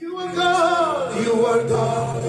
you are God, you are God.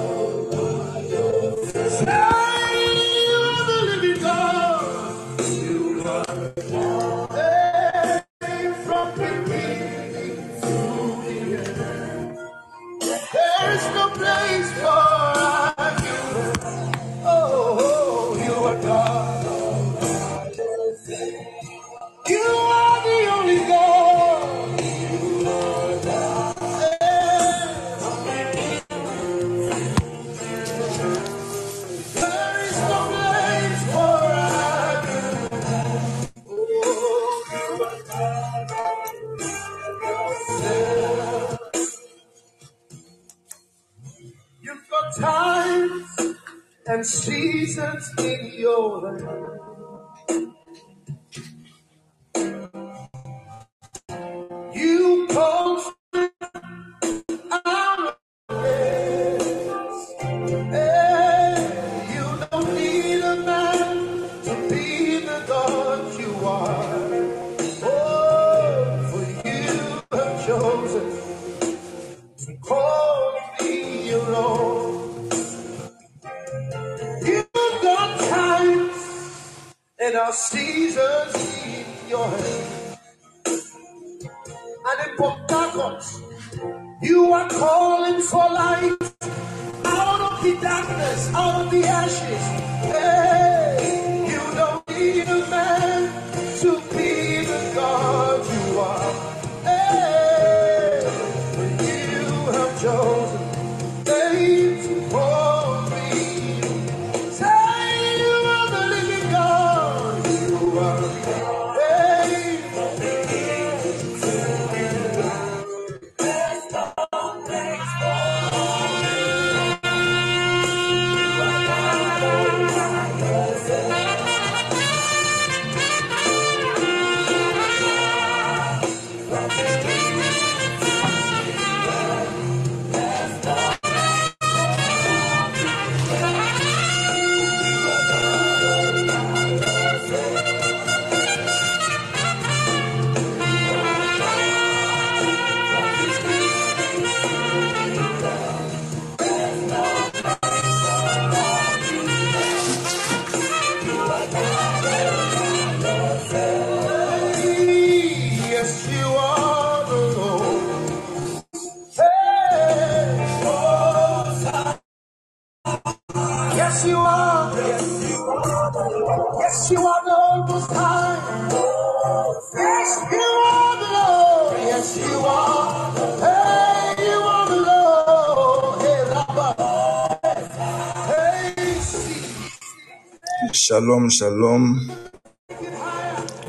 Shalom, shalom.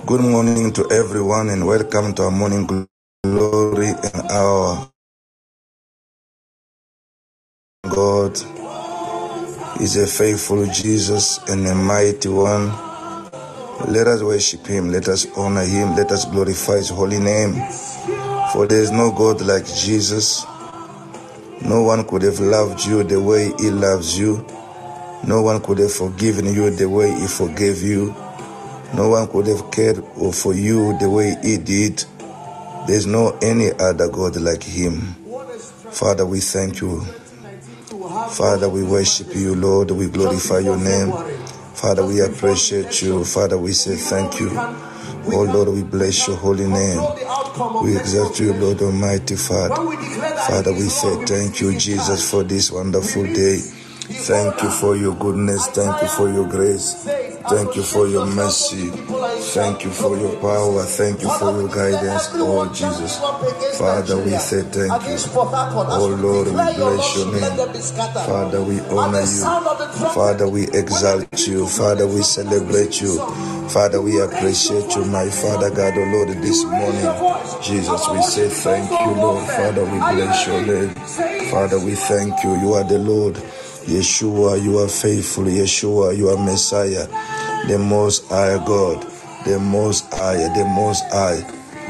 Good morning to everyone and welcome to our morning glory and our God is a faithful Jesus and a mighty one. Let us worship him, let us honor him, let us glorify his holy name. For there is no God like Jesus. No one could have loved you the way he loves you. No one could have forgiven you the way he forgave you. No one could have cared for you the way he did. There's no any other God like him. Father, we thank you. Father, we worship you, Lord. We glorify your name. Father, we appreciate you. Father, we say thank you. Oh Lord, we bless your holy name. We exalt you, Lord Almighty Father. Father, we say thank you, Jesus, for this wonderful day. Thank you for your goodness. Thank you for your grace. Thank you for your mercy. Thank you for your power. Thank you for your guidance, oh Jesus. Father, we say thank you. Oh Lord, we bless your name. Father, we honor you. Father, we exalt you. Father, we celebrate you. Father, we appreciate you, my Father God, oh Lord, this morning. Jesus, we say thank you, Lord. Father, we bless your name. Father, we thank you. You are the Lord. Yeshua, you are faithful. Yeshua, you are Messiah, the Most High God, the Most High, the Most High,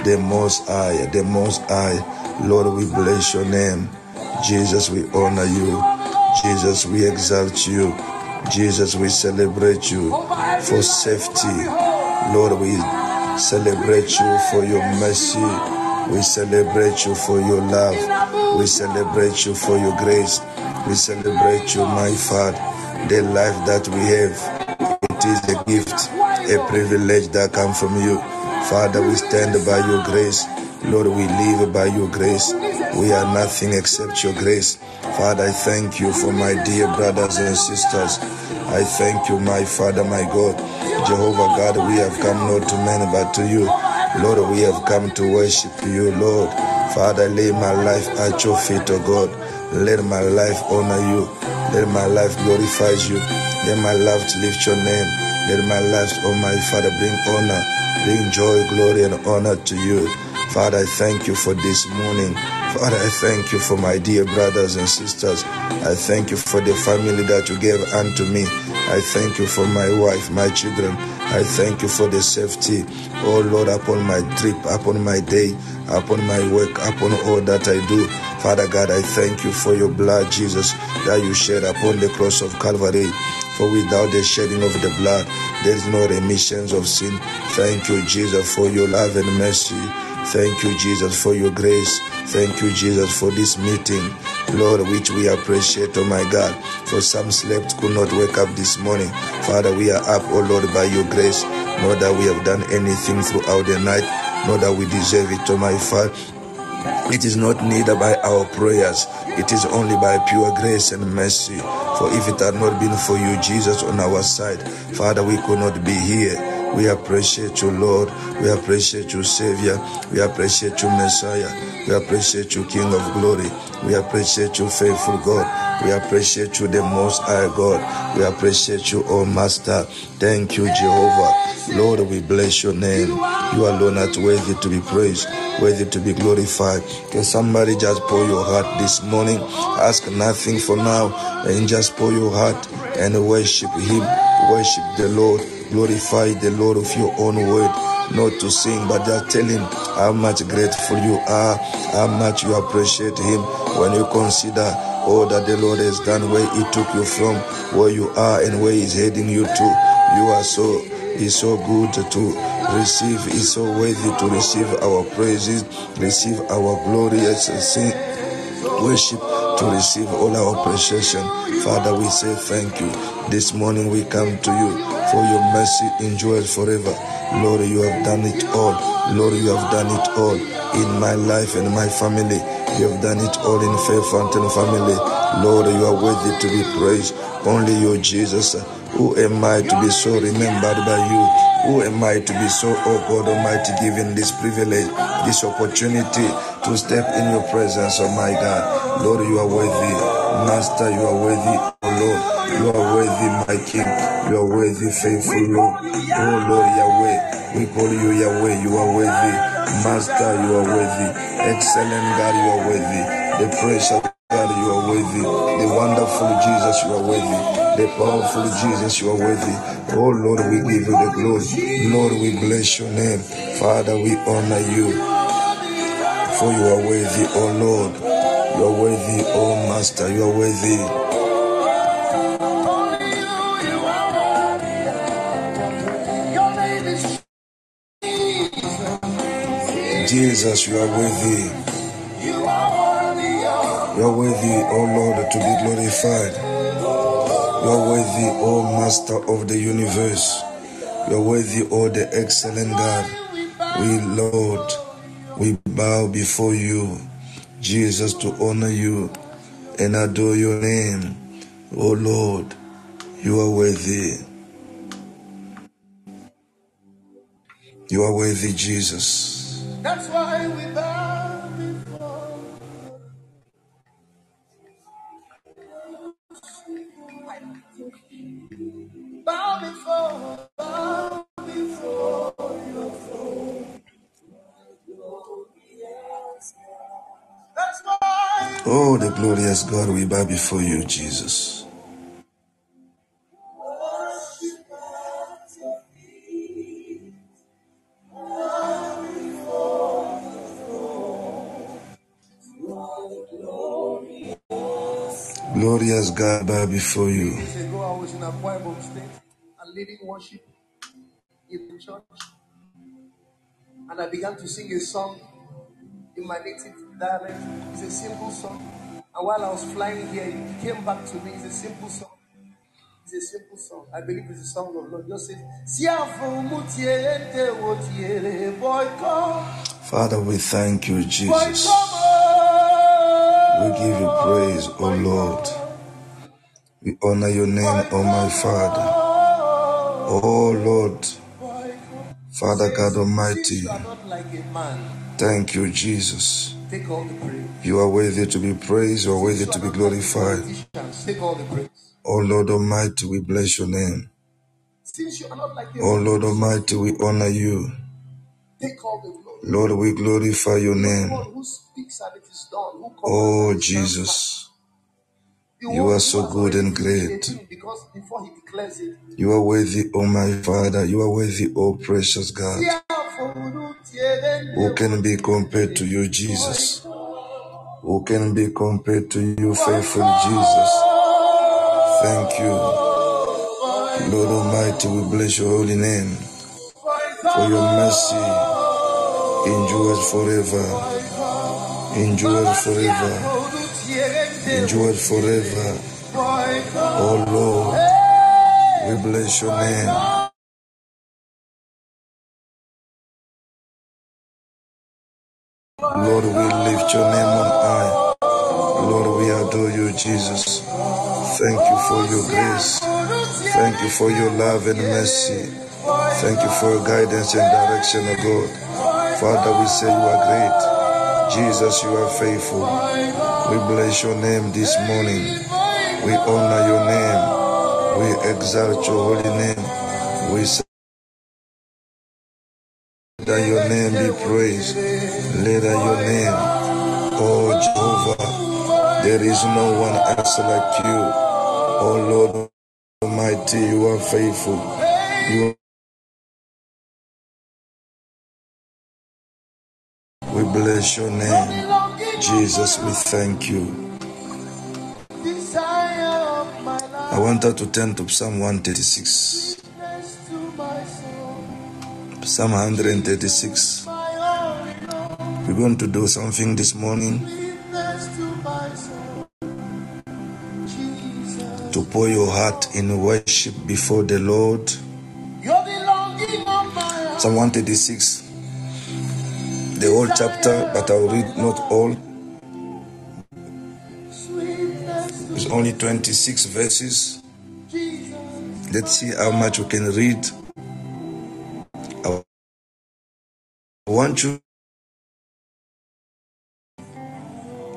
the Most High, the Most High. Lord, we bless your name. Jesus, we honor you. Jesus, we exalt you. Jesus, we celebrate you for safety. Lord, we celebrate you for your mercy. We celebrate you for your love. We celebrate you for your grace. We celebrate you, my Father. The life that we have, it is a gift, a privilege that comes from you. Father, we stand by your grace. Lord, we live by your grace. We are nothing except your grace. Father, I thank you for my dear brothers and sisters. I thank you, my Father, my God. Jehovah God, we have come not to men but to you. Lord, we have come to worship you, Lord. Father, lay my life at your feet, O God. Let my life honor you. Let my life glorify you. Let my life lift your name. Let my life, oh my Father, bring honor, bring joy, glory, and honor to you. Father, I thank you for this morning. Father, I thank you for my dear brothers and sisters. I thank you for the family that you gave unto me. I thank you for my wife, my children. I thank you for the safety, oh Lord, upon my trip, upon my day, upon my work, upon all that I do. Father God, I thank you for your blood, Jesus, that you shed upon the cross of Calvary. For without the shedding of the blood, there is no remission of sin. Thank you, Jesus, for your love and mercy. Thank you, Jesus, for your grace. Thank you, Jesus, for this meeting, Lord, which we appreciate, oh my God. For some slept, could not wake up this morning. Father, we are up, oh Lord, by your grace. Not that we have done anything throughout the night, not that we deserve it, oh my Father. It is not neither by our prayers, it is only by pure grace and mercy. For if it had not been for you, Jesus, on our side, Father, we could not be here. We appreciate you, Lord. We appreciate you, Savior. We appreciate you, Messiah. We appreciate you, King of glory. We appreciate you, faithful God. We appreciate you, the Most High God. We appreciate you, oh Master. Thank you, Jehovah. Lord, we bless your name. You alone are worthy to be praised, worthy to be glorified. Can somebody just pour your heart this morning? Ask nothing for now and just pour your heart and worship Him. Worship the Lord glorify the Lord of your own word, not to sing, but just tell Him how much grateful you are, how much you appreciate Him when you consider all that the Lord has done, where He took you from, where you are, and where He's heading you to. You are so He's so good to receive. He's so worthy to receive our praises, receive our glorious worship, to receive all our appreciation. Father, we say thank you. This morning we come to you for your mercy endures forever. Lord, you have done it all. Lord, you have done it all in my life and my family. You have done it all in Faith Fountain family. Lord, you are worthy to be praised. Only you, Jesus. Who am I to be so remembered by you? Who am I to be so, oh God Almighty, given this privilege, this opportunity to step in your presence, oh my God? Lord, you are worthy. Master, you are worthy, oh Lord. Worthy, King. You are worthy, faithful Lord. Oh Lord Yahweh, we call you Yahweh. You are worthy. Master, you are worthy. Excellent God, you are worthy. The precious God, you are worthy. The wonderful Jesus, you are worthy. The powerful Jesus, you are worthy. Oh Lord, we give you the glory. Lord, we bless your name. Father, we honor you. For you are worthy, oh Lord. You are worthy, oh Master. You are worthy. Jesus, you are worthy. You are worthy, O Lord, to be glorified. You are worthy, O Master of the universe. You are worthy, O the excellent God. We, Lord, we bow before you, Jesus, to honor you and adore your name. O Lord, you are worthy. You are worthy, Jesus. That's why we bow before. Bow before, bow before your throne. That's why. Oh, the glorious God, we bow before you, Jesus. Glorious God, bow before you. Years ago, I was in a Bible state and leading worship in the church. And I began to sing a song. in my native dialect. It's a simple song. And while I was flying here, it came back to me. It's a simple song. It's a simple song. I believe it's a song of Lord. Just say, Father, we thank you, Jesus. We give you praise, O Lord. We honor your name, O my Father. Oh Lord, Father God Almighty, thank you, Jesus. You are worthy to be praised, you are worthy to be glorified. Oh Lord Almighty, we bless your name. Oh Lord Almighty, we honor you. Lord, we glorify your name. Oh Jesus. You are so good and great. You are worthy, oh my Father. You are worthy, oh precious God. Who can be compared to you, Jesus? Who can be compared to you, faithful Jesus? Thank you. Lord Almighty, we bless your holy name. For your mercy endures forever. Endures forever. Endures forever. Oh Lord, we bless your name. Lord, we lift your name on high. Lord, we adore you, Jesus. Thank you for your grace. Thank you for your love and mercy. Thank you for your guidance and direction, O God. Father, we say you are great. Jesus, you are faithful. We bless your name this morning. We honor your name. We exalt your holy name. We say that your name be praised. Let your name, oh Jehovah, there is no one else like you. Oh Lord Almighty, you are faithful. You we bless your name. Jesus, we thank you. I want her to turn to Psalm 136. Psalm 136. We're going to do something this morning to pour your heart in worship before the Lord. Psalm 136, the whole chapter, but I'll read not all. It's only 26 verses. Let's see how much we can read. I want you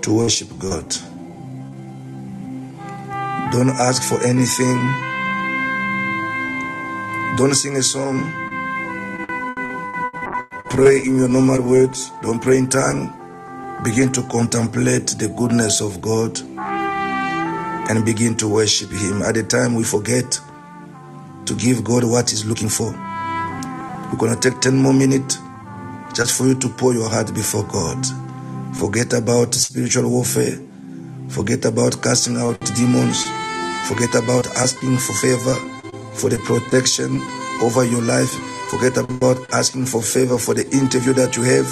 to worship God. Don't ask for anything. Don't sing a song. Pray in your normal words. Don't pray in tongue. Begin to contemplate the goodness of God and begin to worship Him. At the time we forget to give God what He's looking for. We're going to take 10 more minutes just for you to pour your heart before God. Forget about spiritual warfare. Forget about casting out demons. Forget about asking for favor for the protection over your life. Forget about asking for favor for the interview that you have.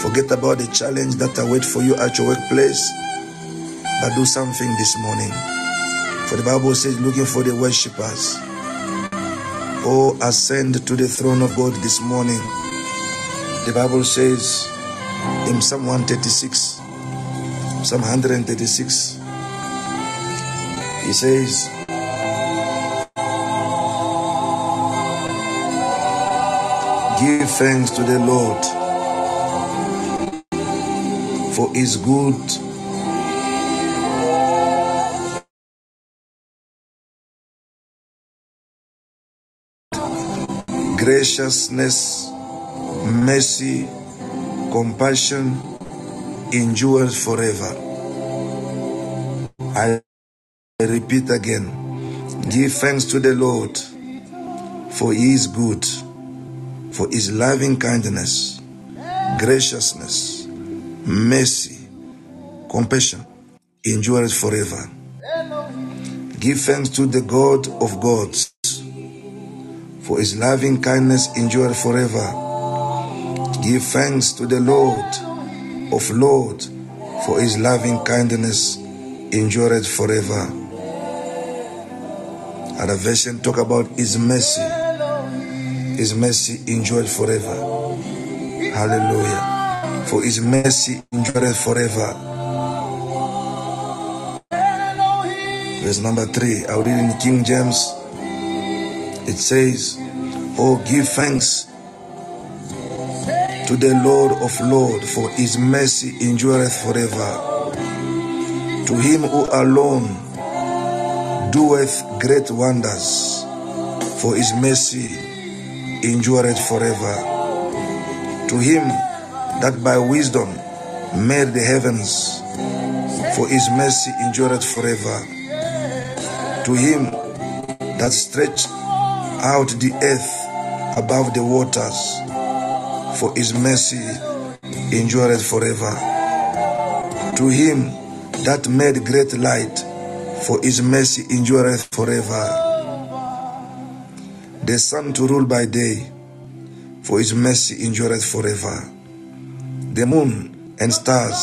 Forget about the challenge that await for you at your workplace. But do something this morning. For the Bible says, looking for the worshippers. Oh, ascend to the throne of God this morning. The Bible says, in Psalm 136, Psalm 136, he says, Give thanks to the Lord for his good graciousness, mercy, compassion endures forever. I repeat again give thanks to the Lord, for he is good, for his loving kindness, graciousness, mercy, compassion endures forever. Give thanks to the God of gods, for his loving kindness endures forever. Give thanks to the Lord of Lord, for his loving kindness endureth forever. Other version talk about his mercy. His mercy endured forever. Hallelujah. For his mercy endureth forever. Verse number three, I'll read in King James. It says, Oh, give thanks to the Lord of Lords, for his mercy endureth forever. To him who alone doeth great wonders, for his mercy endureth forever. To him that by wisdom made the heavens, for his mercy endureth forever. To him that stretched out the earth above the waters, for his mercy endureth forever. To him that made great light, for his mercy endureth forever. The sun to rule by day, for his mercy endureth forever. The moon and stars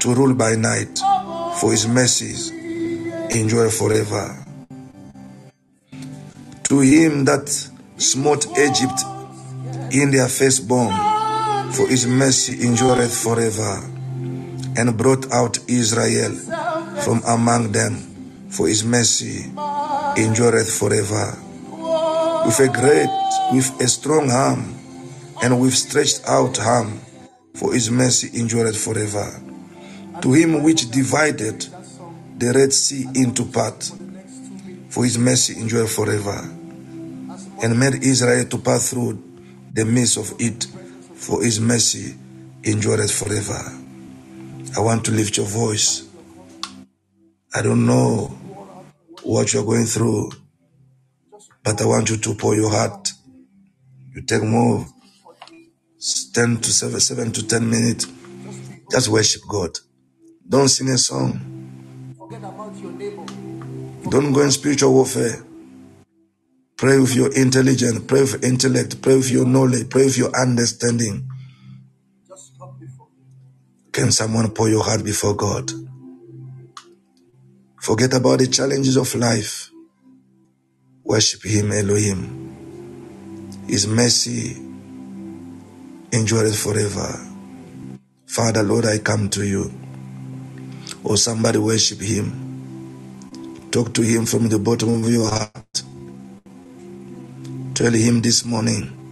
to rule by night, for his mercies endure forever. To him that smote Egypt in their firstborn, for his mercy endureth forever, and brought out Israel from among them, for his mercy endureth forever. With a great, with a strong arm, and with stretched out arm, for his mercy endureth forever. To him which divided the Red Sea into part, for his mercy endureth forever, and made Israel to pass through the midst of it, for his mercy endureth forever. I want to lift your voice. I don't know what you're going through, but I want you to pour your heart. You take more 10 to 7, 7 to 10 minutes. Just worship God. Don't sing a song. Forget about your neighbor. Don't go in spiritual warfare. Pray with your intelligence, pray with intellect, pray with your knowledge, pray with your understanding. Can someone pour your heart before God? Forget about the challenges of life. Worship Him, Elohim. His mercy endureth forever. Father, Lord, I come to you. Or oh, somebody worship Him. Talk to Him from the bottom of your heart. Tell Him this morning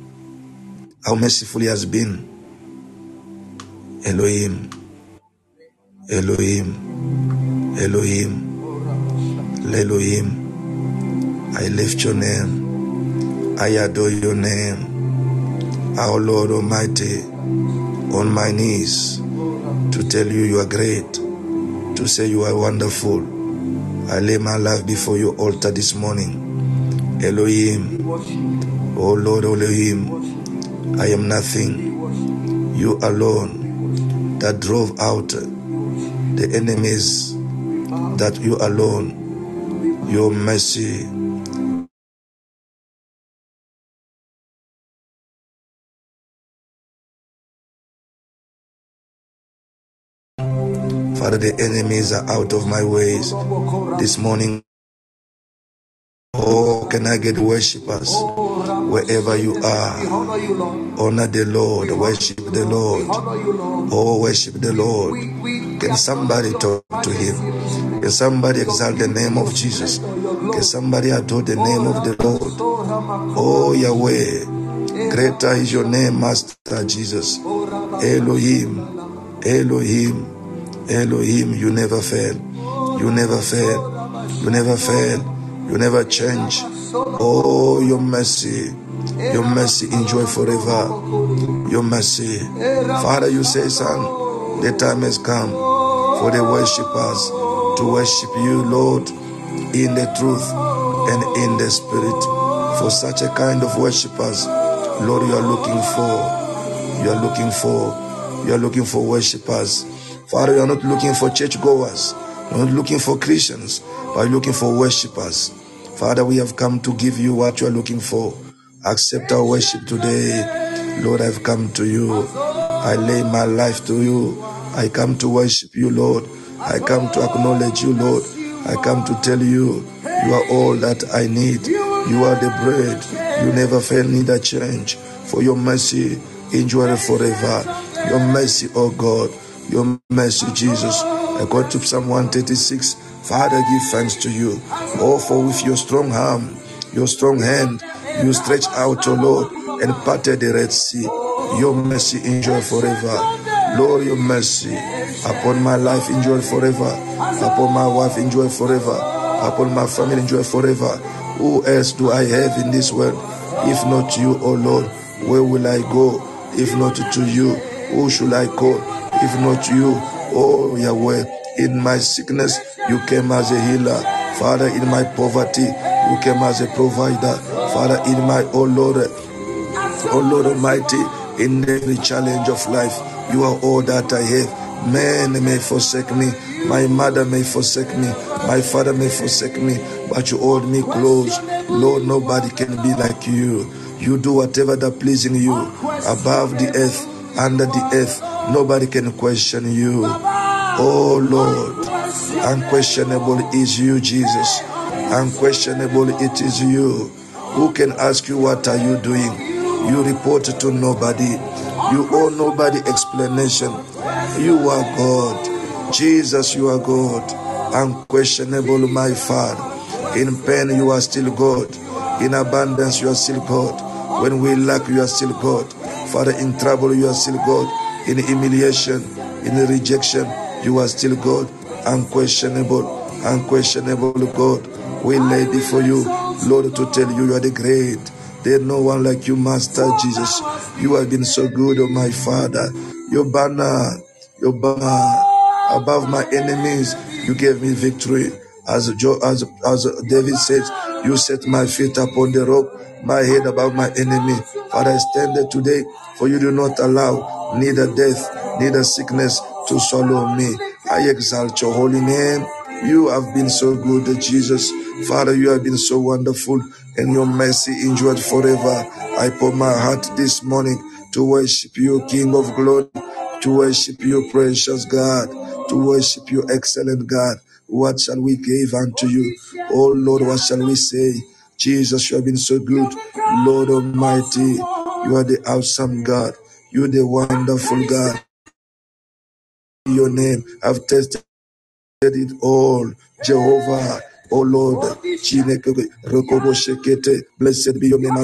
how merciful He has been. Elohim, Elohim, Elohim, Elohim. I lift your name. I adore your name. Our Lord Almighty, on my knees to tell you you are great, to say you are wonderful. I lay my life before your altar this morning. Elohim, oh Lord Elohim, I am nothing. You alone that drove out the enemies, that you alone, your mercy Father, the enemies are out of my ways. This morning, oh, can I get worshippers wherever you are? Honor the Lord, worship the Lord. Oh, worship the Lord. Can somebody talk to him? Can somebody exalt the name of Jesus? Can somebody adore the name of the Lord? Oh, Yahweh, greater is your name, Master Jesus. Elohim, Elohim. Elohim, you never fail. You never fail. You never fail. You never change. Oh, your mercy. Your mercy enjoy forever. Your mercy. Father, you say, son, the time has come for the worshippers to worship you, Lord, in the truth and in the spirit. For such a kind of worshippers, Lord, you are looking for. You are looking for. You are looking for worshippers Father, you're not looking for churchgoers. You're not looking for Christians, but looking for worshippers. Father, we have come to give you what you are looking for. Accept our worship today. Lord, I've come to you. I lay my life to you. I come to worship you, Lord. I come to acknowledge you, Lord. I come to tell you, you are all that I need. You are the bread. You never fail that change. For your mercy endure forever. Your mercy, oh God. Your mercy, Jesus. Go to Psalm 136. Father, give thanks to you. Oh, for with your strong arm, your strong hand, you stretch out, O Lord, and parted the Red Sea. Your mercy endure forever. Lord, your mercy upon my life endure forever. Upon my wife endure forever. Upon my family endure forever. Who else do I have in this world? If not you, O Lord, where will I go? If not to you, who should I call? If not you, oh Yahweh, in my sickness, you came as a healer. Father, in my poverty, you came as a provider. Father, in my, oh Lord, oh Lord Almighty, in every challenge of life, you are all that I have. Man may forsake me, my mother may forsake me, my father may forsake me, but you hold me close. Lord, nobody can be like you. You do whatever that pleasing you above the earth, under the earth. Nobody can question you. Oh Lord, unquestionable is you, Jesus. Unquestionable it is you. Who can ask you what are you doing? You report to nobody. You owe nobody explanation. You are God. Jesus, you are God. Unquestionable, my Father. In pain, you are still God. In abundance, you are still God. When we lack, you are still God. Father, in trouble, you are still God. In humiliation, in rejection, you are still God. Unquestionable, unquestionable God. We lay before you, Lord, to tell you you are the great. There's no one like you, Master Jesus. You have been so good, oh my Father. Your banner, your banner above my enemies, you gave me victory. As, as, as David says, you set my feet upon the rock, my head above my enemy. Father, I stand there today, for you do not allow neither death, neither sickness to swallow me. I exalt your holy name. You have been so good, Jesus. Father, you have been so wonderful, and your mercy endured forever. I pour my heart this morning to worship you, King of glory, to worship you, precious God, to worship you, excellent God. What shall we give unto you? Oh Lord, what shall we say? Jesus, you have been so good. Lord Almighty, you are the awesome God. You are the wonderful God. Your name, I've tested it all. Jehovah, oh Lord, blessed be your name.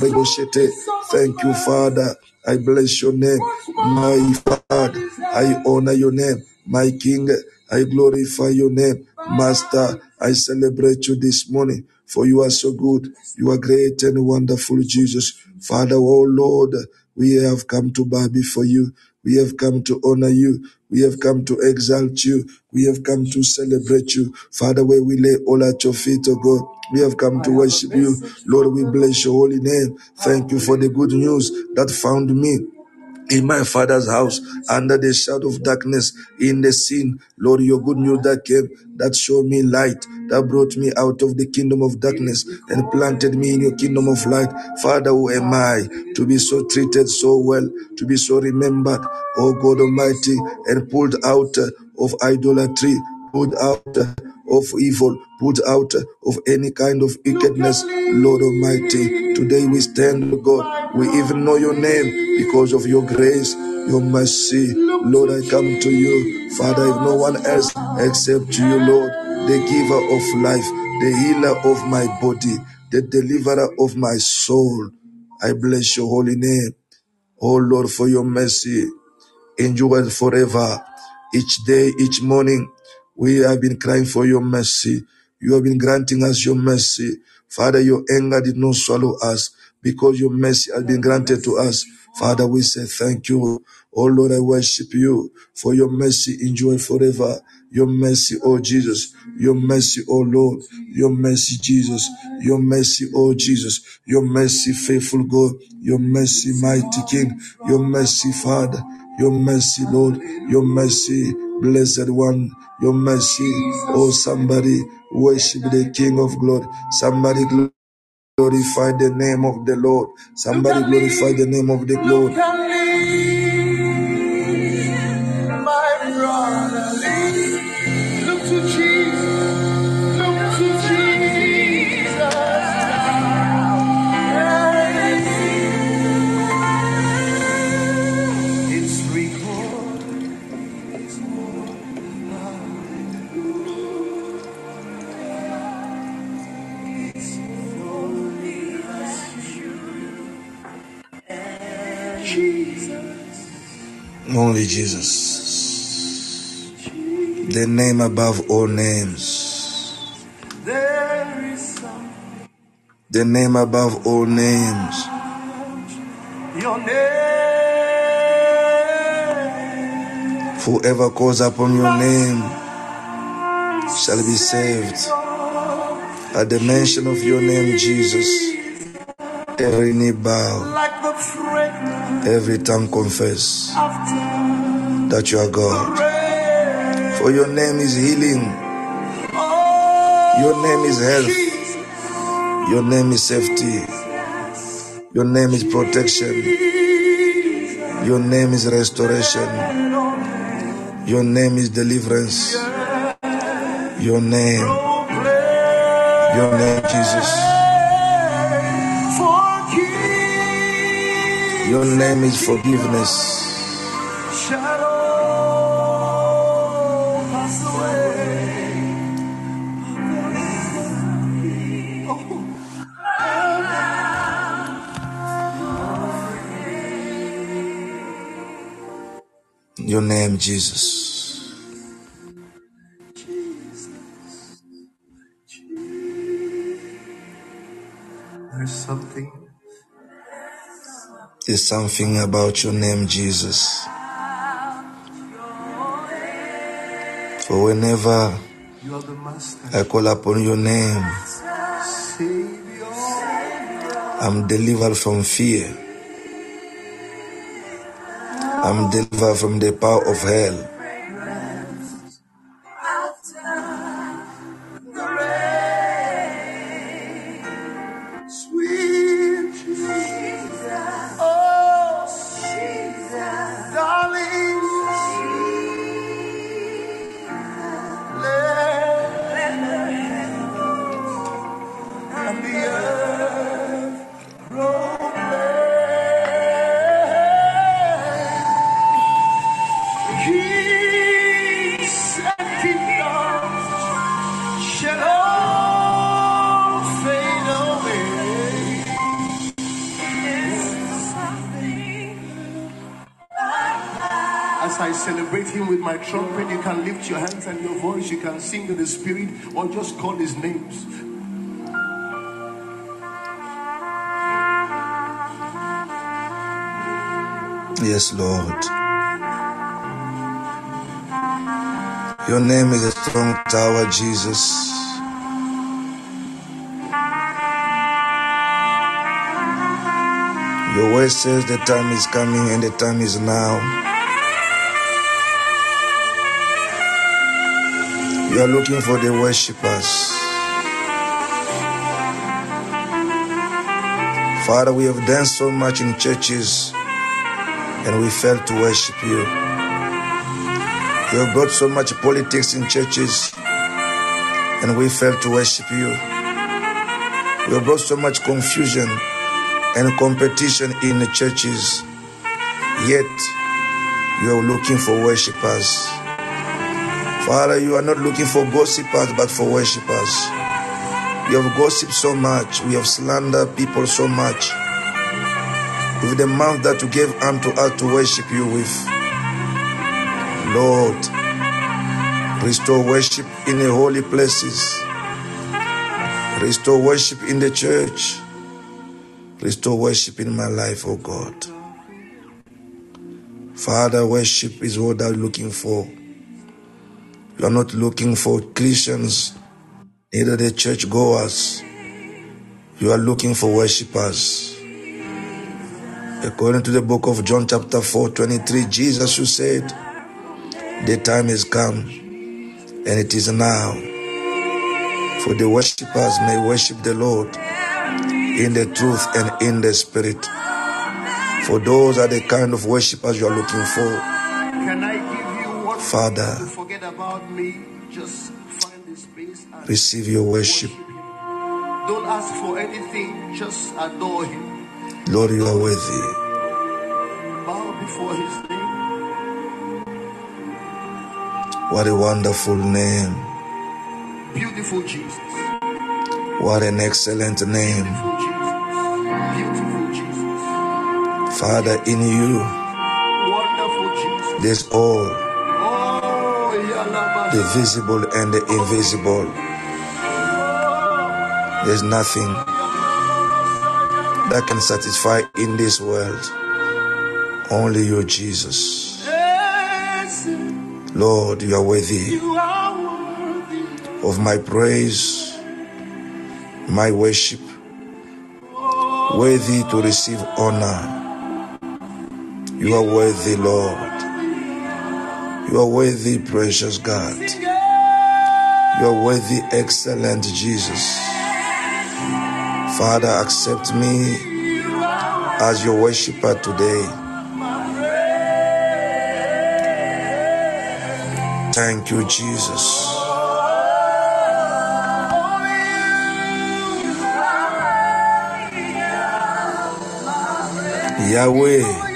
Thank you, Father. I bless your name, my Father. I honor your name, my King. I glorify your name, Master. I celebrate you this morning, for you are so good. You are great and wonderful, Jesus. Father, oh Lord, we have come to bow before you. We have come to honor you. We have come to exalt you. We have come to celebrate you. Father, where we lay all at your feet, oh God. We have come to worship you. Lord, we bless your holy name. Thank you for the good news that found me in my father's house under the shadow of darkness in the sin lord your good news that came that showed me light that brought me out of the kingdom of darkness and planted me in your kingdom of light. Father who am i to be so treated so well to be so remembered oh god almighty and pulled out of idolatry pulled out of evil, put out of any kind of wickedness, Lord Almighty. Today we stand, God. We even know your name because of your grace, your mercy. Lord, I come to you, Father, if no one else except you, Lord, the giver of life, the healer of my body, the deliverer of my soul. I bless your holy name. Oh Lord, for your mercy endures forever. Each day, each morning, we have been crying for your mercy. You have been granting us your mercy. Father, your anger did not swallow us because your mercy has been granted to us. Father, we say thank you. Oh Lord, I worship you for your mercy enjoy forever. Your mercy, oh Jesus. Your mercy, oh Lord. Your mercy, Jesus. Your mercy, oh Jesus. Your mercy, faithful God. Your mercy, mighty King. Your mercy, Father. Your mercy, Lord. Your mercy, blessed one. Your mercy, oh somebody worship the King of glory. Somebody glorify the name of the Lord. Somebody glorify the name of the Lord. Only Jesus. The name above all names. The name above all names. Your name. Whoever calls upon your name shall be saved. At the mention of your name, Jesus, every knee bow, Like every tongue confess that you are God. For your name is healing, your name is health, your name is safety, your name is protection, your name is restoration, your name is deliverance, your name, your name, Jesus. Your name is forgiveness. Your name, Jesus. There's something There's something about your name, Jesus. For whenever I call upon your name. I'm delivered from fear. I'm delivered from the power of hell. Sing to the spirit or just call his names. Yes, Lord. Your name is a strong tower, Jesus. Your word says the time is coming and the time is now. Are looking for the worshippers. Father, we have done so much in churches and we failed to worship you. You have brought so much politics in churches and we failed to worship you. You have brought so much confusion and competition in the churches, yet you are looking for worshippers. Father, you are not looking for gossipers but for worshippers. We have gossiped so much, we have slandered people so much with the mouth that you gave unto us to worship you with. Lord, restore worship in the holy places, restore worship in the church, restore worship in my life, oh God. Father, worship is what I'm looking for. You are not looking for Christians, neither the church goers. You are looking for worshippers. According to the book of John, chapter 4, 23, Jesus, who said, The time is come, and it is now. For the worshippers may worship the Lord in the truth and in the spirit. For those are the kind of worshippers you are looking for. Father. About me? Just find the space and Receive your worship. worship. Don't ask for anything, just adore him. Lord, you are worthy. Bow before his name. What a wonderful name. Beautiful Jesus. What an excellent name. Beautiful Jesus. Beautiful Jesus. Father, in you, Wonderful Jesus. there's all. The visible and the invisible. There's nothing that can satisfy in this world. Only you, Jesus. Lord, you are worthy. of my praise, my worship, worthy to receive honor. You are worthy, Lord. You are worthy, precious God. You are worthy, excellent Jesus. Father, accept me as your worshiper today. Thank you, Jesus. Yahweh,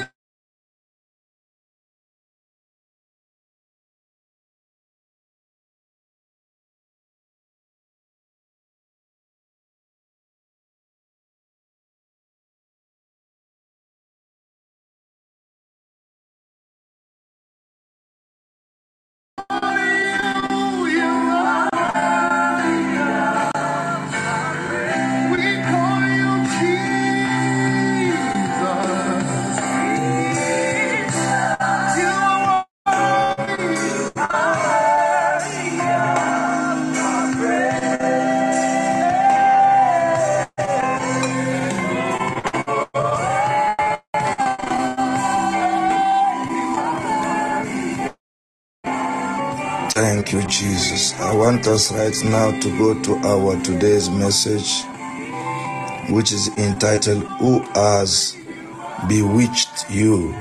us right now to go to our today's message, which is entitled, Who Has Bewitched You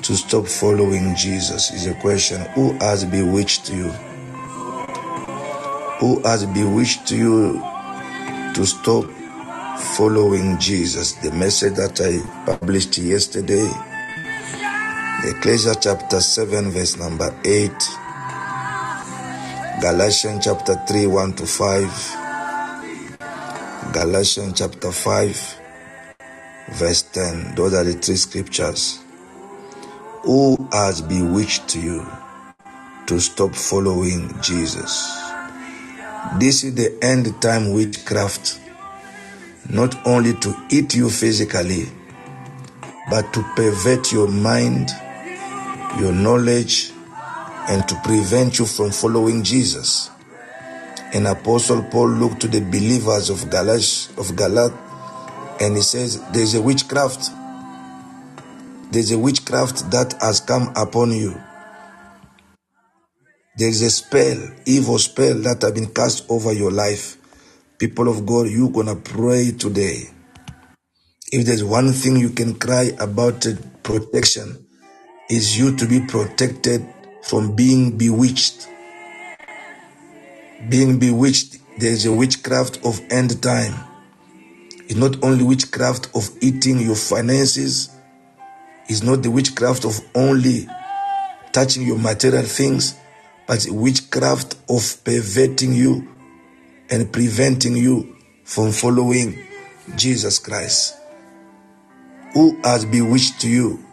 to Stop Following Jesus? Is a question. Who has bewitched you? Who has bewitched you to stop following Jesus? The message that I published yesterday, Ecclesiastes chapter 7, verse number 8. Galatians chapter 3, 1 to 5. Galatians chapter 5, verse 10. Those are the three scriptures. Who has bewitched you to stop following Jesus? This is the end time witchcraft, not only to eat you physically, but to pervert your mind, your knowledge, and to prevent you from following Jesus. And Apostle Paul looked to the believers of Galat, of Galat, and he says, "There's a witchcraft. There's a witchcraft that has come upon you. There is a spell, evil spell that has been cast over your life. People of God, you're gonna pray today. If there's one thing you can cry about protection, is you to be protected from being bewitched. Being bewitched, there is a witchcraft of end time. It's not only witchcraft of eating your finances, it's not the witchcraft of only touching your material things, but witchcraft of perverting you and preventing you from following Jesus Christ. Who has bewitched you?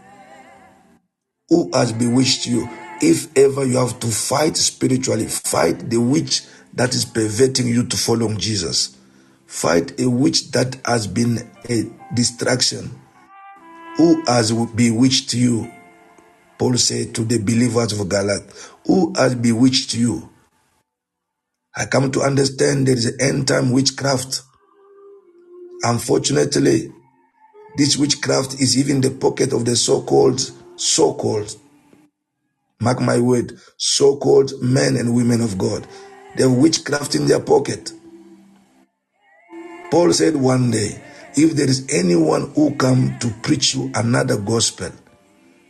Who has bewitched you? If ever you have to fight spiritually, fight the witch that is perverting you to follow Jesus. Fight a witch that has been a distraction. Who has bewitched you? Paul said to the believers of Galat, Who has bewitched you? I come to understand there is an end time witchcraft. Unfortunately, this witchcraft is even the pocket of the so called, so called, mark my word, so called men and women of God. They have witchcraft in their pocket. Paul said one day, if there is anyone who come to preach you another gospel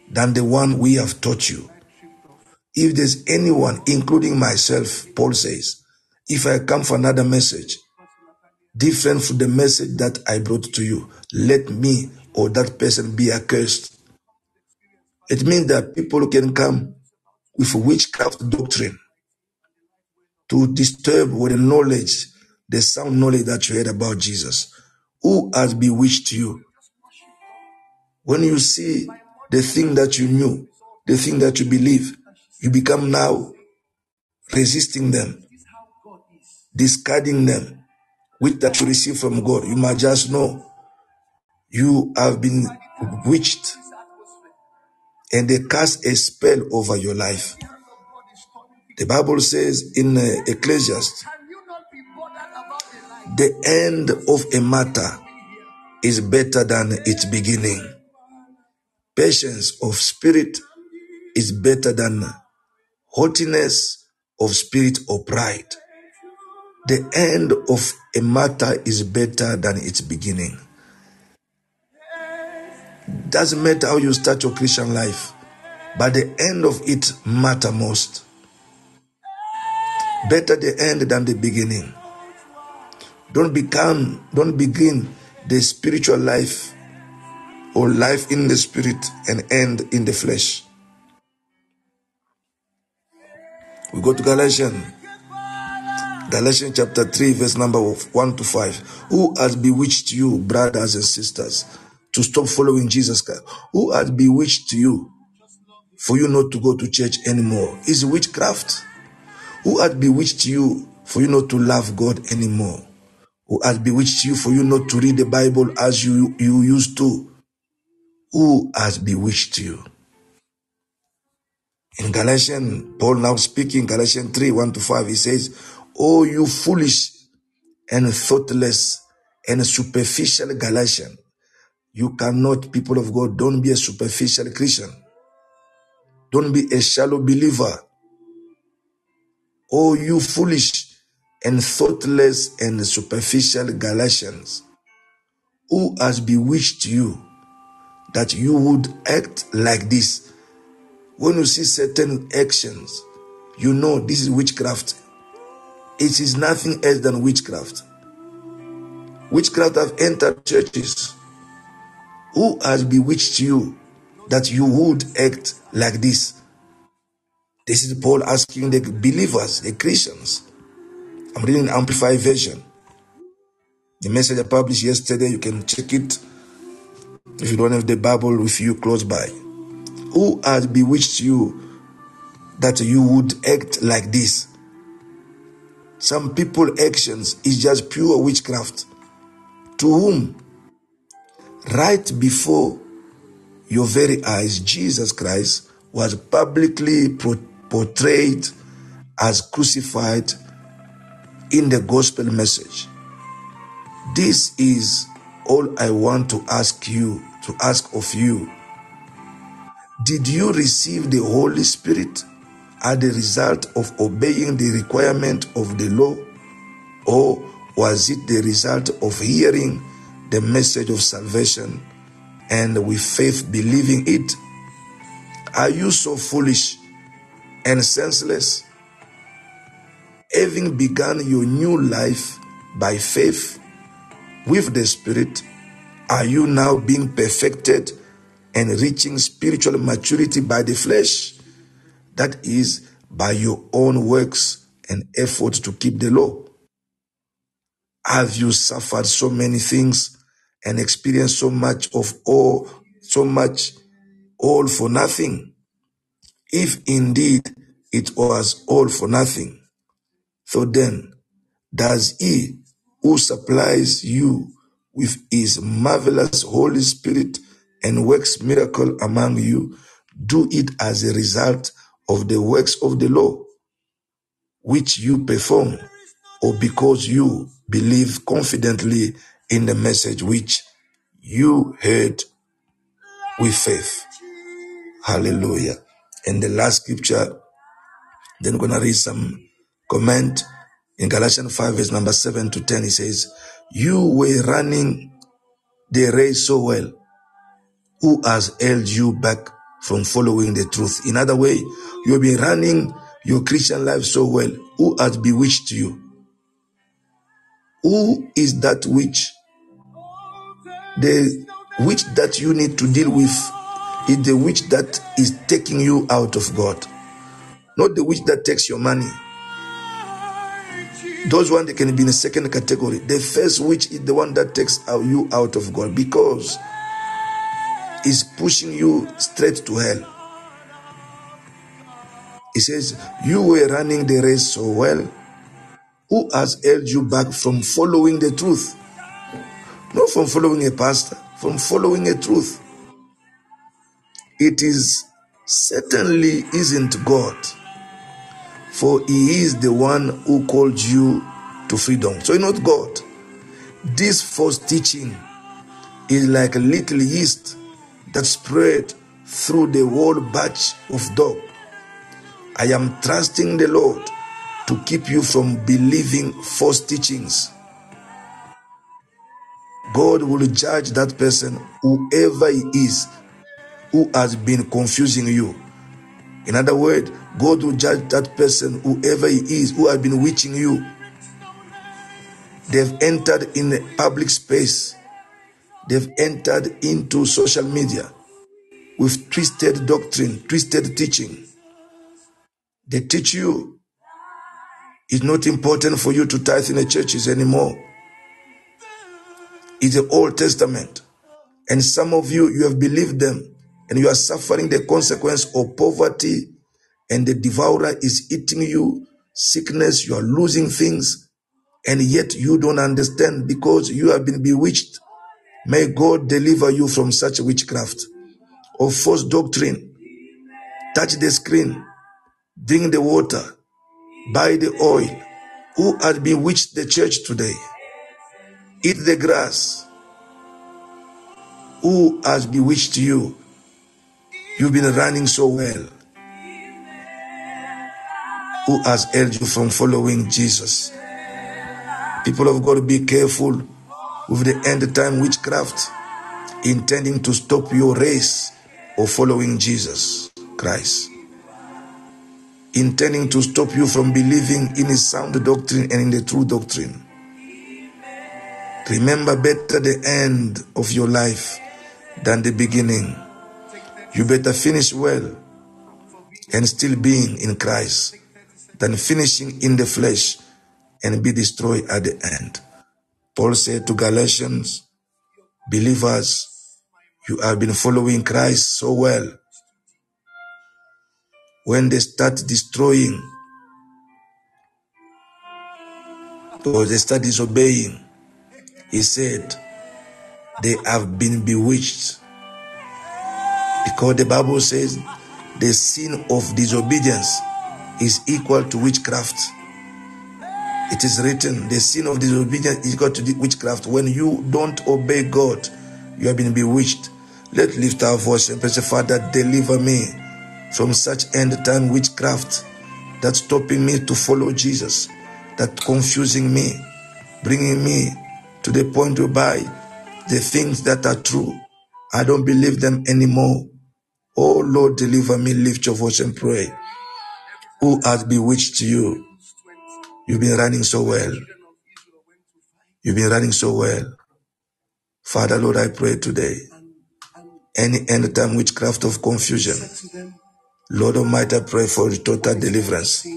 than the one we have taught you, if there's anyone, including myself, Paul says, if I come for another message, different from the message that I brought to you, let me or that person be accursed. It means that people can come with witchcraft doctrine to disturb with the knowledge, the sound knowledge that you heard about Jesus. Who has bewitched you? When you see the thing that you knew, the thing that you believe, you become now resisting them, discarding them, with that you receive from God. You might just know you have been witched and they cast a spell over your life. The Bible says in uh, Ecclesiastes, the end of a matter is better than its beginning. Patience of spirit is better than haughtiness of spirit or pride. The end of a matter is better than its beginning. Doesn't matter how you start your Christian life, but the end of it matter most. Better the end than the beginning. Don't become, don't begin the spiritual life or life in the spirit and end in the flesh. We go to Galatians. Galatians chapter 3, verse number 1 to 5. Who has bewitched you, brothers and sisters, to stop following Jesus Christ? Who has bewitched you for you not to go to church anymore? Is witchcraft. Who has bewitched you for you not to love God anymore? Who has bewitched you for you not to read the Bible as you, you used to? Who has bewitched you? In Galatians, Paul now speaking, Galatians 3 1 to 5, he says, Oh, you foolish and thoughtless and superficial Galatian. You cannot, people of God, don't be a superficial Christian. Don't be a shallow believer. Oh, you foolish and thoughtless and superficial Galatians. Who has bewitched you that you would act like this? When you see certain actions, you know this is witchcraft. It is nothing else than witchcraft. Witchcraft have entered churches. Who has bewitched you that you would act like this? This is Paul asking the believers, the Christians. I'm reading Amplified Version. The message I published yesterday, you can check it if you don't have the Bible with you close by. Who has bewitched you that you would act like this? Some people actions is just pure witchcraft. To whom? Right before your very eyes, Jesus Christ was publicly portrayed as crucified in the gospel message. This is all I want to ask you, to ask of you. Did you receive the Holy Spirit as the result of obeying the requirement of the law? Or was it the result of hearing the message of salvation and with faith believing it? Are you so foolish and senseless? Having begun your new life by faith with the Spirit, are you now being perfected and reaching spiritual maturity by the flesh? That is, by your own works and efforts to keep the law. Have you suffered so many things and experience so much of all, so much all for nothing? If indeed it was all for nothing, so then does he who supplies you with his marvelous Holy Spirit and works miracle among you do it as a result of the works of the law which you perform or because you believe confidently in the message which you heard with faith. Hallelujah. And the last scripture, then we're going to read some comment in Galatians 5 verse number 7 to 10. He says, you were running the race so well. Who has held you back from following the truth? In other way, you've been running your Christian life so well. Who has bewitched you? Who is that witch? The witch that you need to deal with is the witch that is taking you out of God, not the witch that takes your money. Those one they can be in a second category. The first witch is the one that takes you out of God because is pushing you straight to hell. He says, You were running the race so well. Who has held you back from following the truth? Not from following a pastor, from following a truth. It is certainly isn't God, for He is the one who called you to freedom. So, not God. This false teaching is like a little yeast that spread through the whole batch of dough. I am trusting the Lord to keep you from believing false teachings. God will judge that person, whoever he is, who has been confusing you. In other words, God will judge that person, whoever he is, who has been witching you. They've entered in the public space. They've entered into social media with twisted doctrine, twisted teaching. They teach you it's not important for you to tithe in the churches anymore. It's the Old Testament. And some of you, you have believed them and you are suffering the consequence of poverty and the devourer is eating you, sickness, you are losing things, and yet you don't understand because you have been bewitched. May God deliver you from such witchcraft or false doctrine. Touch the screen, drink the water, buy the oil. Who has bewitched the church today? Eat the grass. Who has bewitched you? You've been running so well. Who has held you from following Jesus? People of God, be careful with the end time witchcraft intending to stop your race of following Jesus Christ. Intending to stop you from believing in his sound doctrine and in the true doctrine. Remember better the end of your life than the beginning. You better finish well and still being in Christ than finishing in the flesh and be destroyed at the end. Paul said to Galatians, believers, you have been following Christ so well. When they start destroying or they start disobeying, he said, they have been bewitched. Because the Bible says the sin of disobedience is equal to witchcraft. It is written, the sin of disobedience is equal to witchcraft. When you don't obey God, you have been bewitched. Let's lift our voice and pray, Father, deliver me from such end time witchcraft that's stopping me to follow Jesus, that confusing me, bringing me to the point whereby the things that are true, I don't believe them anymore. Oh Lord, deliver me. Lift your voice and pray. Who has bewitched you? You've been running so well. You've been running so well. Father, Lord, I pray today. Any end time witchcraft of confusion. Lord Almighty, I pray for total deliverance.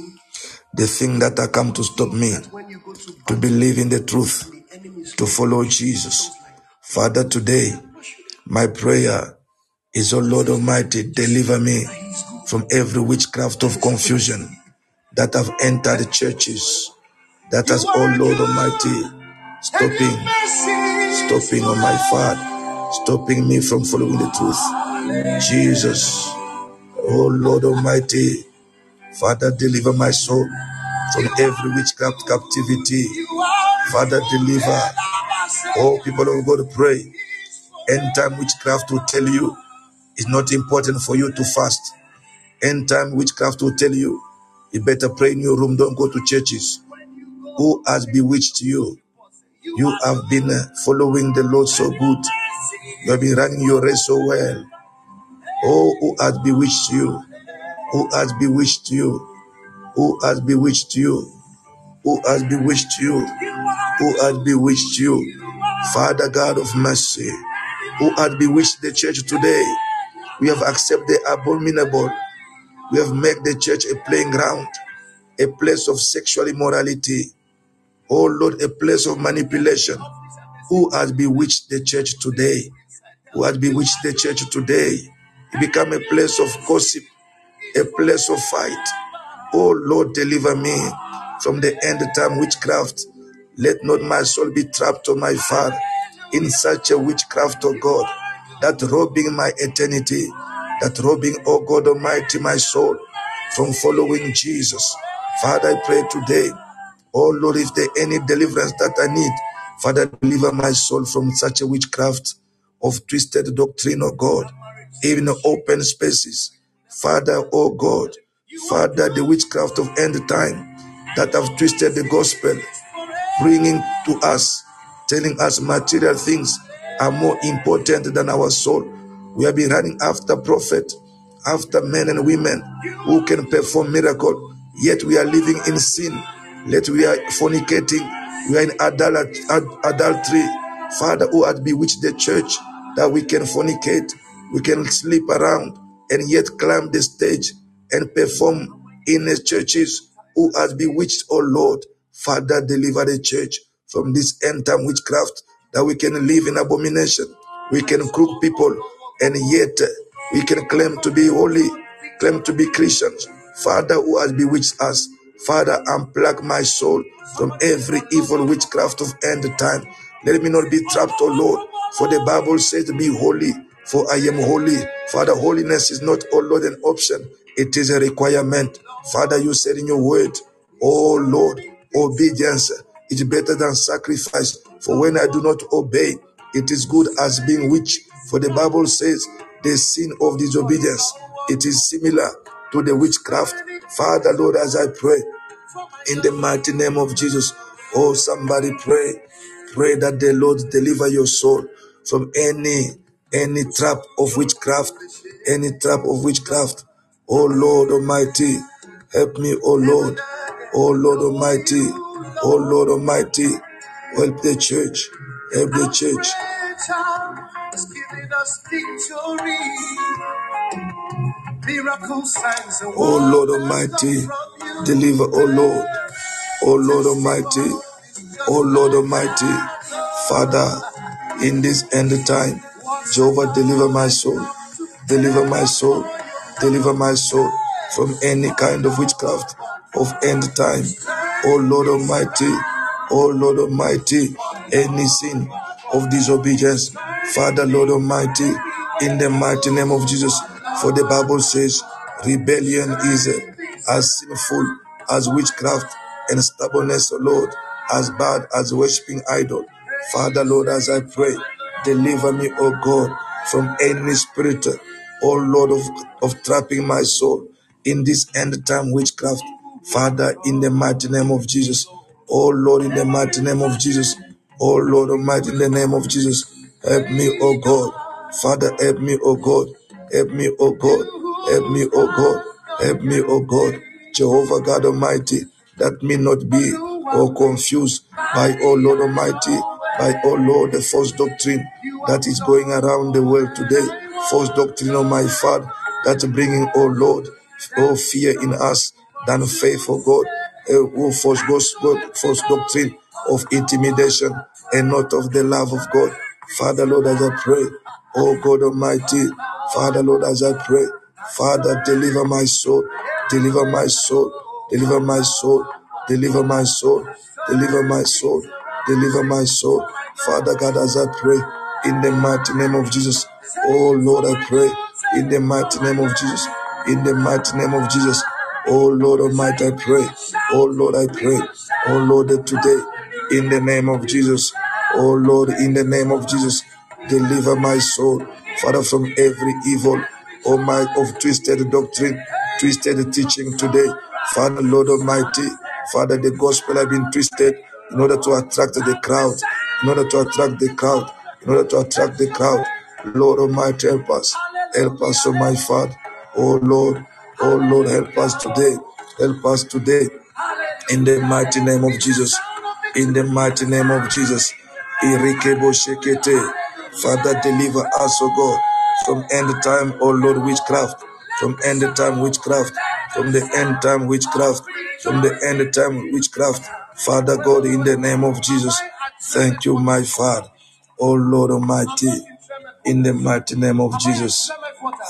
The thing that I come to stop me to believe in the truth, to follow Jesus. Father, today, my prayer is, oh Lord Almighty, deliver me from every witchcraft of confusion that have entered churches, that has, oh Lord Almighty, stopping, stopping on my path, stopping me from following the truth. Jesus, oh Lord Almighty, Father, deliver my soul from every witchcraft captivity. Father, deliver. Oh, people of God, pray. End time witchcraft will tell you it's not important for you to fast. End time witchcraft will tell you you better pray in your room, don't go to churches. Who has bewitched you? You have been uh, following the Lord so good. You have been running your race so well. Oh, who has bewitched you? Who has bewitched you? Who has bewitched you? Who has bewitched you? Who has bewitched you? Father God of mercy, who has bewitched the church today? We have accepted the abominable. We have made the church a playing ground, a place of sexual immorality. Oh Lord, a place of manipulation. Who has bewitched the church today? who has bewitched the church today. It become a place of gossip, a place of fight. Oh Lord, deliver me from the end time witchcraft. Let not my soul be trapped, O my Father, in such a witchcraft, O God, that robbing my eternity, that robbing, O God Almighty, my soul from following Jesus. Father, I pray today, oh Lord, if there any deliverance that I need, Father, deliver my soul from such a witchcraft of twisted doctrine, oh God, even open spaces. Father, O God, Father, the witchcraft of end time that have twisted the gospel, bringing to us, telling us material things are more important than our soul. We have been running after prophet, after men and women who can perform miracle, yet we are living in sin. Yet we are fornicating, we are in adultery. Father, who had bewitched the church that we can fornicate, we can sleep around, and yet climb the stage and perform in the churches who has bewitched, oh Lord. Father, deliver the church from this end time witchcraft that we can live in abomination. We can crook people and yet we can claim to be holy, claim to be Christians. Father, who has bewitched us, Father, unplug my soul from every evil witchcraft of end time. Let me not be trapped, O Lord, for the Bible says be holy, for I am holy. Father, holiness is not, O Lord, an option, it is a requirement. Father, you said in your word, Oh Lord, obedience is better than sacrifice. For when I do not obey, it is good as being witch. For the Bible says, the sin of disobedience, it is similar to the witchcraft. Father, Lord, as I pray, in the mighty name of Jesus, oh, somebody pray. Pray that the Lord deliver your soul from any any trap of witchcraft, any trap of witchcraft. Oh Lord Almighty, help me, O Lord. O Lord Almighty, O Lord Almighty, help the church, help the church. Oh Lord Almighty, deliver, oh Lord, oh Lord Almighty, oh Lord Almighty, Father, in this end time, Jehovah, deliver my soul, deliver my soul, deliver my soul from any kind of witchcraft of end time. Oh Lord Almighty, oh Lord Almighty, any sin of disobedience, Father Lord Almighty, in the mighty name of Jesus. For the Bible says, rebellion is as sinful as witchcraft and stubbornness, oh Lord, as bad as worshiping idol. Father Lord, as I pray, deliver me, O God, from any spirit, O Lord, of, of trapping my soul in this end time witchcraft. Father, in the mighty name of Jesus. Oh Lord, in the mighty name of Jesus. Oh Lord Almighty, in the name of Jesus. Help me, oh God. Father, help me, oh God. Help me, oh God. Help me, oh God. Help me, oh God. Jehovah God Almighty, that me not be or confused by, oh Lord Almighty, by, oh Lord, the false doctrine that is going around the world today. False doctrine, oh my Father, that's bringing, oh Lord, oh fear in us than faith, oh God. Eh, oh, false false doctrine of intimidation and not of the love of God. Father, Lord, as I pray, oh God Almighty, Father, Lord, as I pray, Father, deliver my soul, deliver my soul, deliver my soul, deliver my soul, deliver my soul, deliver my soul. Father God, as I pray, in the mighty name of Jesus, oh Lord, I pray, in the mighty name of Jesus, in the mighty name of Jesus, oh Lord Almighty, I pray, oh Lord, I pray, oh Lord, today, in the name of Jesus, oh Lord, in the name of Jesus, deliver my soul, Father, from every evil, oh my, of twisted doctrine, twisted teaching today, Father, Lord Almighty, Father, the gospel has been twisted in order to attract the crowd, in order to attract the crowd, in order to attract the crowd. Lord Almighty, help us. Help us, oh my Father. Oh Lord, oh Lord, help us today. Help us today. In the mighty name of Jesus. In the mighty name of Jesus. Irikebo shekete. Father, deliver us, oh God, from end time, oh Lord, witchcraft. From end time witchcraft. From the end time witchcraft. From the end time witchcraft. Father God, in the name of Jesus. Thank you, my Father. Oh Lord Almighty. In the mighty name of Jesus.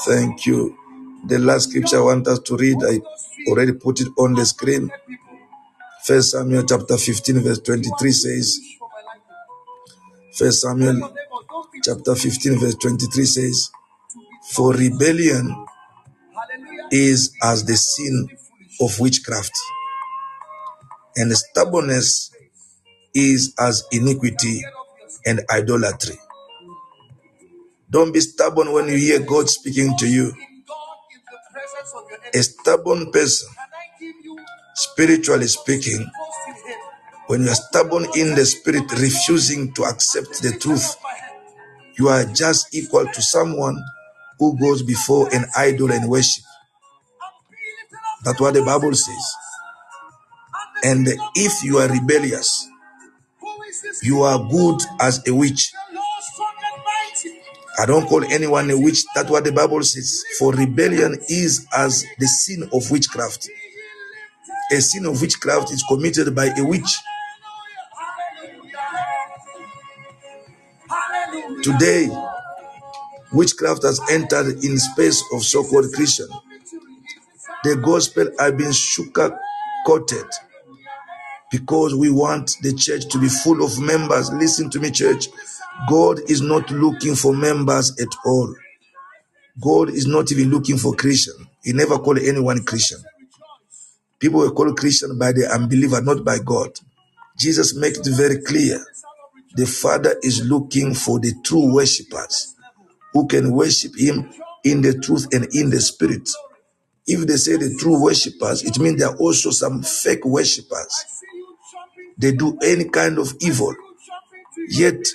Thank you. The last scripture I want us to read, I already put it on the screen. First Samuel chapter 15, verse 23 says, First Samuel chapter 15, verse 23 says, For rebellion is as the sin of witchcraft, and stubbornness is as iniquity and idolatry. Don't be stubborn when you hear God speaking to you. A stubborn person, spiritually speaking, when you are stubborn in the spirit, refusing to accept the truth, you are just equal to someone who goes before an idol and worship. That's what the Bible says. And if you are rebellious, you are good as a witch. I don't call anyone a witch. That's what the Bible says. For rebellion is as the sin of witchcraft. A sin of witchcraft is committed by a witch. Today, witchcraft has entered in space of so-called Christian. The gospel has been sugar coated because we want the church to be full of members. Listen to me, church. God is not looking for members at all. God is not even looking for Christian. He never called anyone Christian. People were called Christian by the unbeliever, not by God. Jesus makes it very clear. The Father is looking for the true worshippers who can worship Him in the truth and in the spirit. If they say the true worshippers, it means there are also some fake worshippers. They do any kind of evil. Yet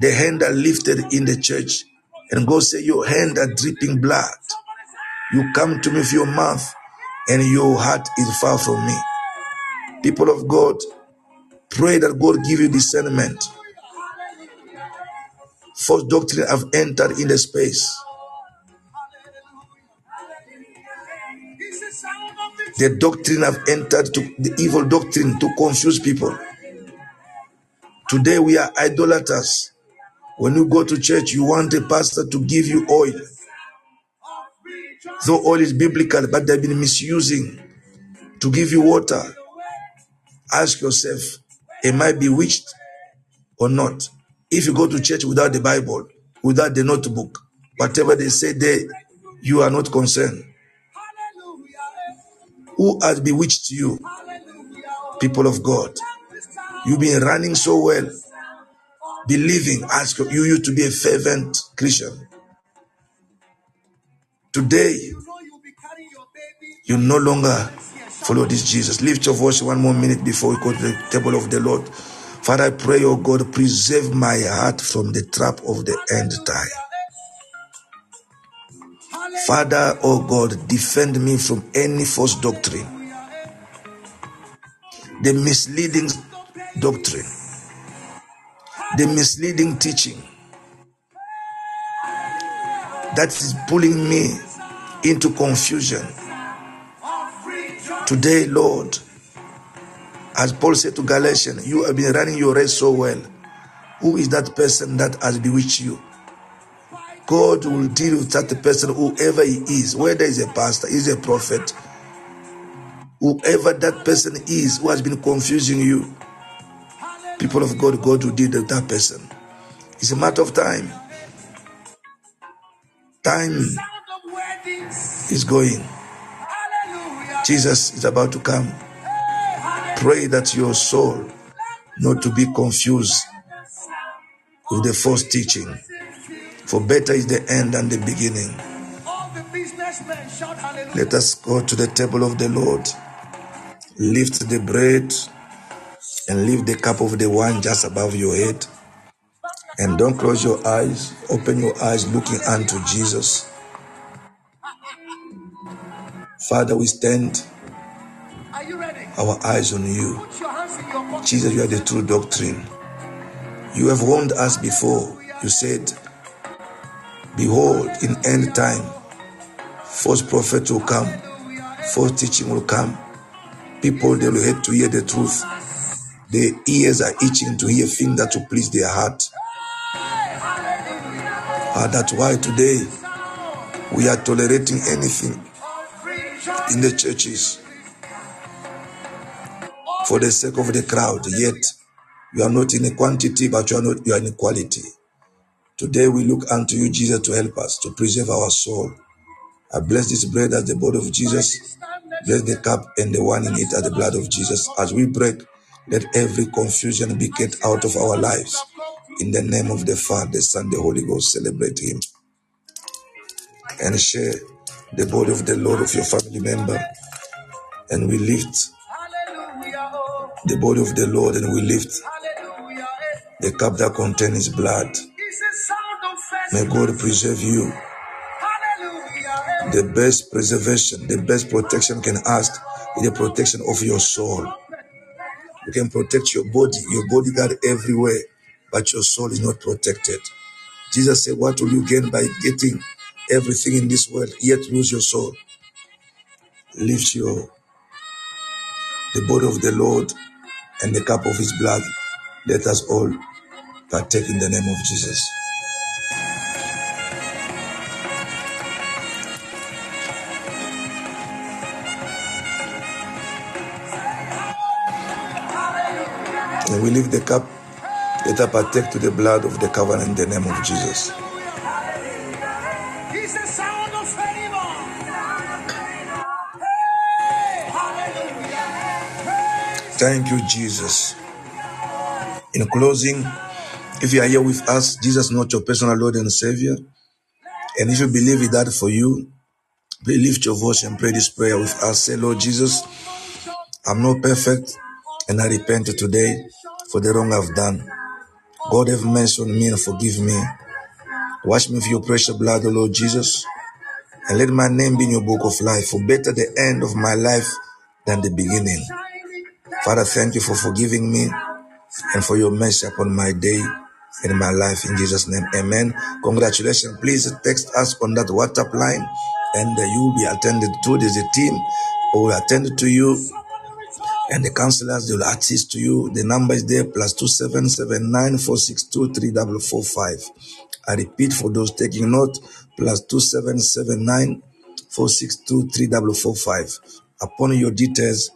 the hand are lifted in the church and God say your hand are dripping blood. You come to me with your mouth and your heart is far from me. People of God, pray that God give you discernment. False doctrine have entered in the space. The doctrine have entered to the evil doctrine to confuse people. Today we are idolaters. When you go to church, you want a pastor to give you oil. Though oil is biblical, but they've been misusing to give you water. Ask yourself, am I bewitched or not? If you go to church without the Bible, without the notebook, whatever they say there, you are not concerned. Who has bewitched you? People of God. You've been running so well, believing, ask you used to be a fervent Christian. Today, you no longer follow this Jesus. Lift your voice one more minute before we go to the table of the Lord. Father, I pray, oh God, preserve my heart from the trap of the end time. Father, oh God, defend me from any false doctrine, the misleading doctrine, the misleading teaching that is pulling me into confusion. Today, Lord, as Paul said to Galatians, you have been running your race so well. Who is that person that has bewitched you? God will deal with that person, whoever he is, whether he's a pastor, he's a prophet, whoever that person is who has been confusing you. People of God, God will deal with that person. It's a matter of time. Time is going. Jesus is about to come. Pray that your soul not to be confused with the false teaching. For better is the end than the beginning. Let us go to the table of the Lord. Lift the bread and leave the cup of the wine just above your head. And don't close your eyes. Open your eyes looking unto Jesus. Father, we stand our eyes on you. Jesus, you are the true doctrine. You have warned us before. You said, Behold, in end time, false prophets will come, false teaching will come. People, they will hate to hear the truth. Their ears are itching to hear things that will please their heart. Uh, that's why today we are tolerating anything in the churches for the sake of the crowd. Yet you are not in a quantity, but you are not you are in quality. Today we look unto you, Jesus, to help us to preserve our soul. I bless this bread as the body of Jesus. Bless the cup and the wine in it as the blood of Jesus. As we break, let every confusion be get out of our lives. In the name of the Father, the Son, the Holy Ghost, celebrate Him and share the body of the Lord of your family member. And we lift the body of the Lord and we lift the cup that contains His blood. May God preserve you. The best preservation, the best protection can ask is the protection of your soul. You can protect your body, your bodyguard everywhere, but your soul is not protected. Jesus said, What will you gain by getting everything in this world, yet lose your soul? Lift your the body of the Lord and the cup of his blood. Let us all partake in the name of Jesus. And we lift the cup, let us partake to the blood of the covenant in the name of Jesus. Thank you, Jesus. In closing, if you are here with us, Jesus not your personal Lord and Savior, and if you believe He died for you, please lift your voice and pray this prayer with us. Say, Lord Jesus, I'm not perfect, and I repent today for the wrong I've done. God have mercy on me and forgive me. Wash me with your precious blood, O Lord Jesus, and let my name be in your book of life. For better the end of my life than the beginning. Father, thank you for forgiving me and for your mercy upon my day and my life. In Jesus' name, amen. Congratulations. Please text us on that WhatsApp line and uh, you will be attended to. There's a team who will attend to you and the counselors they will assist to you. The number is there plus two seven seven nine four six two three double four five. I repeat for those taking note plus two seven seven nine four six two three double four five. Upon your details,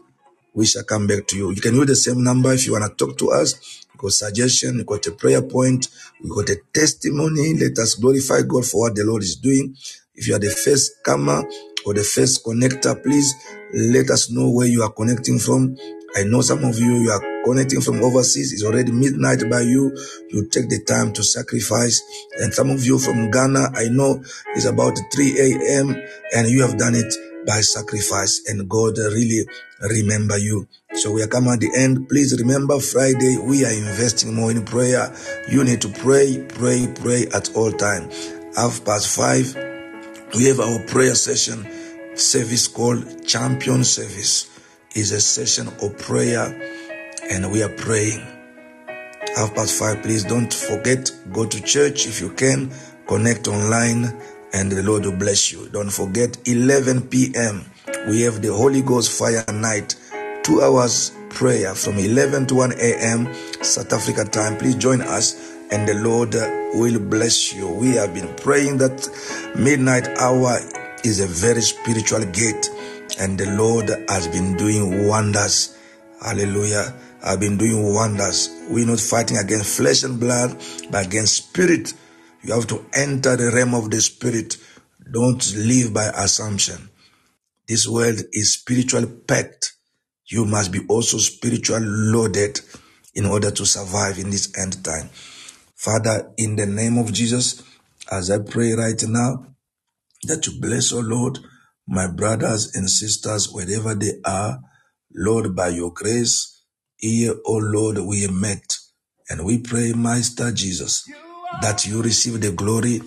we shall come back to you. You can use the same number if you want to talk to us. You got suggestion, you got a prayer point, we got a testimony. Let us glorify God for what the Lord is doing. If you are the first comer or the first connector, please let us know where you are connecting from. I know some of you, you are connecting from overseas. It's already midnight by you. You take the time to sacrifice. And some of you from Ghana, I know it's about 3 a.m. and you have done it by sacrifice and God really remember you. So we are coming at the end. Please remember Friday, we are investing more in prayer. You need to pray, pray, pray at all time. Half past five, we have our prayer session service called Champion Service. is a session of prayer and we are praying. Half past five, please don't forget, go to church if you can, connect online and the Lord will bless you. Don't forget, 11 p.m., we have the Holy Ghost Fire Night, two hours prayer from 11 to 1 a.m. South Africa time. Please join us and the Lord will bless you. We have been praying that midnight hour is a very spiritual gate and the Lord has been doing wonders. Hallelujah. I've been doing wonders. We're not fighting against flesh and blood, but against spirit. You have to enter the realm of the spirit. Don't live by assumption. This world is spiritually packed. You must be also spiritually loaded in order to survive in this end time. Father, in the name of Jesus, as I pray right now, that you bless, oh Lord, my brothers and sisters, wherever they are, Lord, by your grace, here, oh Lord, we met. And we pray, Master Jesus, that you receive the glory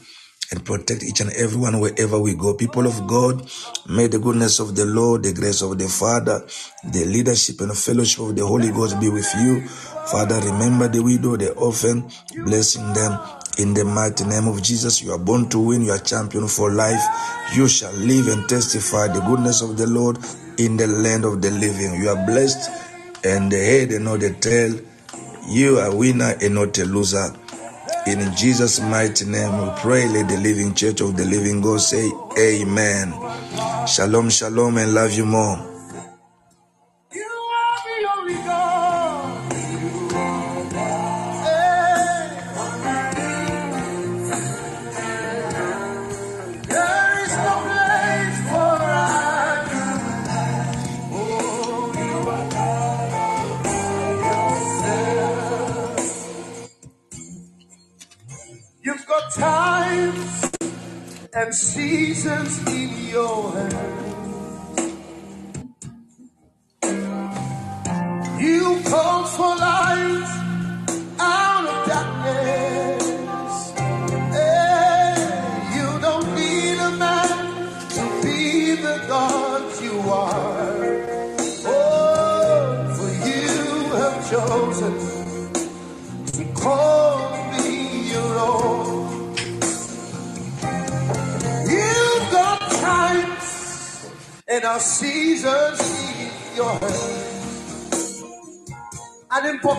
and protect each and everyone wherever we go. People of God, may the goodness of the Lord, the grace of the Father, the leadership and fellowship of the Holy Ghost be with you. Father, remember the widow, the orphan, blessing them. In the mighty name of Jesus, you are born to win. You are champion for life. You shall live and testify the goodness of the Lord in the land of the living. You are blessed and the head and not the tail. You are winner and not a loser. In Jesus' mighty name we pray, let the living church of the living God say amen. Shalom, shalom, and love you more. Times and seasons in your hand. You call for light out of darkness. Hey, you don't need a man to be the God you are. Oh, for you have chosen to call and our seasons in your hand. And in Port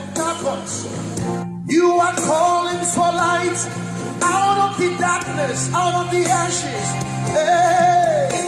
you are calling for light out of the darkness, out of the ashes. Hey,